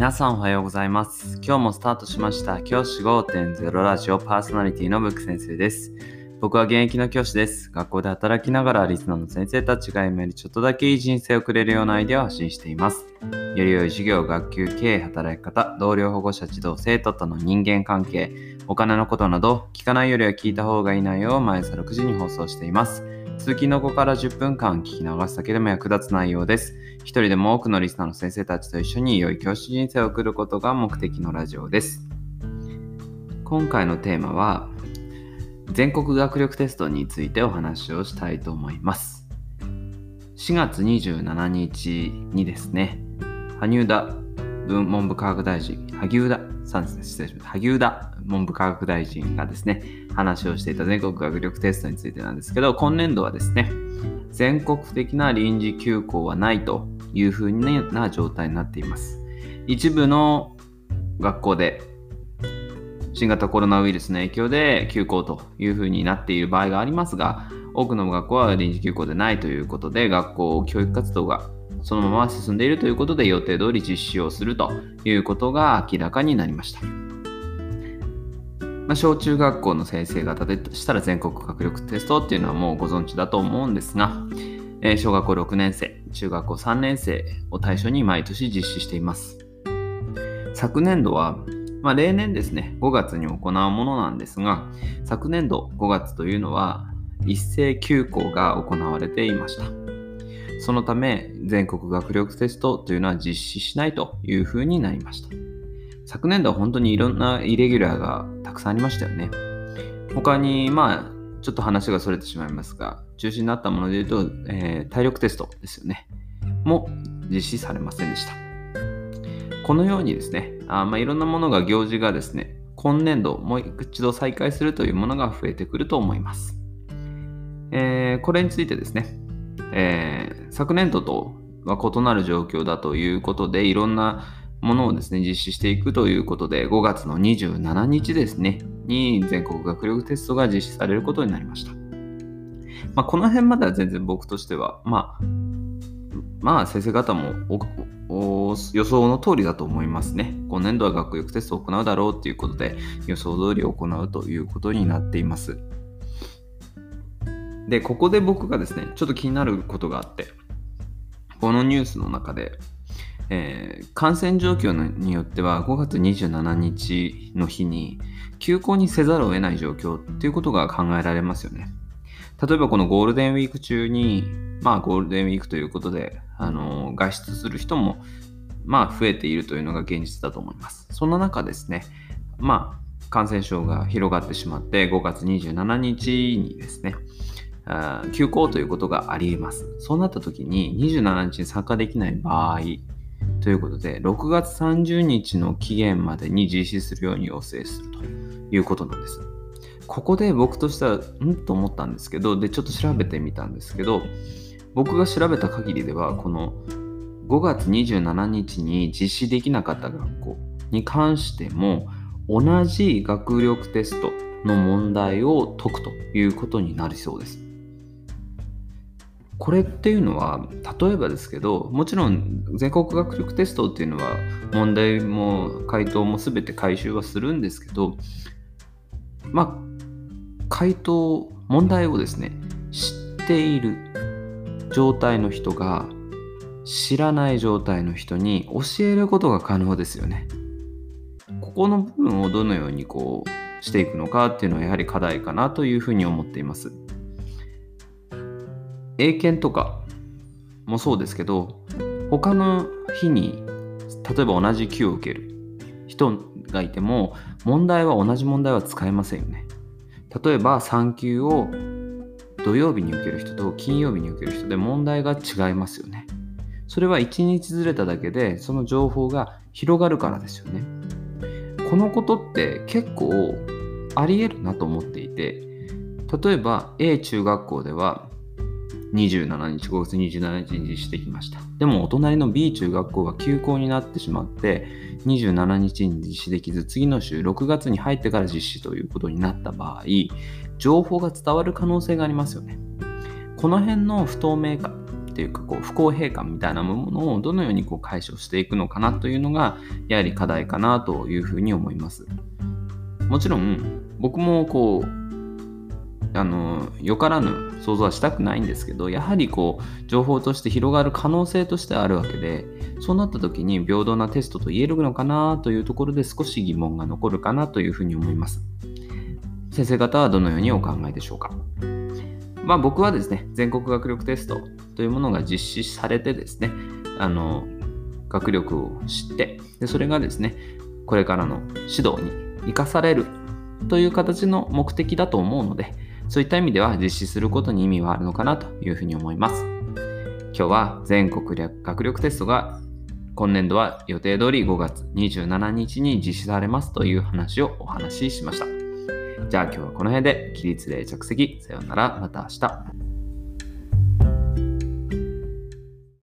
皆さんおはようございます。今日もスタートしました教師5.0ラジオパーソナリティのブック先生です。僕は現役の教師です。学校で働きながらリスナーの先生たちが今よりちょっとだけいい人生をくれるようなアイデアを発信しています。より良い授業、学級、経営、働き方、同僚、保護者、児童、生徒との人間関係、お金のことなど、聞かないよりは聞いた方がいい内容を毎朝6時に放送しています。通勤の後から10分間聞き流すだけでも役立つ内容です。一人でも多くのリスナーの先生たちと一緒に良い教師人生を送ることが目的のラジオです。今回のテーマは、全国学力テストについてお話をしたいと思います。4月27日にですね、萩生田文文部科学大臣、萩生田、失礼しました。萩生田文部科学大臣がですね、話をしていた全国学力テストについてなんですけど、今年度はですね、全国的な臨時休校はないというふうな状態になっています。一部の学校で新型コロナウイルスの影響で休校というふうになっている場合がありますが、多くの学校は臨時休校でないということで、学校教育活動がそのまま進んでいるということで予定通り実施をするということが明らかになりました。まあ、小中学校の先生方でしたら全国学力テストっていうのはもうご存知だと思うんですが、えー小学校6年生、中学校3年生を対象に毎年実施しています。昨年度は、まあ、例年ですね、5月に行うものなんですが、昨年度5月というのは一斉休校が行われていました。そのため、全国学力テストというのは実施しないというふうになりました。昨年度は本当にいろんなイレギュラーがたくさんありましたよね。他に、まあ、ちょっと話がそれてしまいますが、中心になったもので言うと、えー体力テストですよね。も実施されませんでした。このようにですね、あまあ、いろんなものが行事がですね、今年度もう一度再開するというものが増えてくると思います。えーこれについてですね、えー昨年度とは異なる状況だということで、いろんなものをですね、実施していくということで、5月の27日ですね、に全国学力テストが実施されることになりました。まあ、この辺までは全然僕としては、まあ、まあ、先生方も予想の通りだと思いますね。今年度は学力テストを行うだろうということで、予想通り行うということになっています。で、ここで僕がですね、ちょっと気になることがあって、このニュースの中で、えー感染状況によっては5月27日の日に休校にせざるを得ない状況っていうことが考えられますよね。例えばこのゴールデンウィーク中に、まあゴールデンウィークということで、あの外出する人も、まあ増えているというのが現実だと思います。そんな中ですね、まあ感染症が広がってしまって5月27日にですね、休校ということがあり得ます。そうなった時に27日に参加できない場合ということで、6月30日の期限までに実施するように要請するということなんです。ここで僕としては、んと思ったんですけど、で、ちょっと調べてみたんですけど、僕が調べた限りでは、この5月27日に実施できなかった学校に関しても、同じ学力テストの問題を解くということになりそうです。これっていうのは例えばですけどもちろん全国学力テストっていうのは問題も回答も全て回収はするんですけどまあ回答問題をですね知っている状態の人が知らない状態の人に教えることが可能ですよね。ここの部分をどのようにこうしていくのかっていうのはやはり課題かなというふうに思っています。英検とかもそうですけど他の日に例えば同じ級を受ける人がいても問題は同じ問題は使えませんよね。例えば3級を土曜日に受ける人と金曜日に受ける人で問題が違いますよね。それは1日ずれただけでその情報が広がるからですよね。このことって結構あり得るなと思っていて例えば A 中学校では27日、5月27日に実施できました。でもお隣の B 中学校が休校になってしまって、27日に実施できず、次の週6月に入ってから実施ということになった場合、情報が伝わる可能性がありますよね。この辺の不透明化っていうか不公平感みたいなものをどのようにこう解消していくのかなというのがやはり課題かなというふうに思います。もちろん僕もこうあのよからぬ想像はしたくないんですけどやはりこう情報として広がる可能性としてあるわけでそうなった時に平等なテストと言えるのかなというところで少し疑問が残るかなというふうに思います。先生方はどのようにお考えでしょうか？まあ僕はですね全国学力テストというものが実施されてですねあの学力を知ってでそれがですねこれからの指導に生かされるという形の目的だと思うのでそういった意味では実施することに意味はあるのかなというふうに思います。今日は全国学力テストが今年度は予定通り5月27日に実施されますという話をお話ししました。じゃあ今日はこの辺で起立例着席さようならまた明日。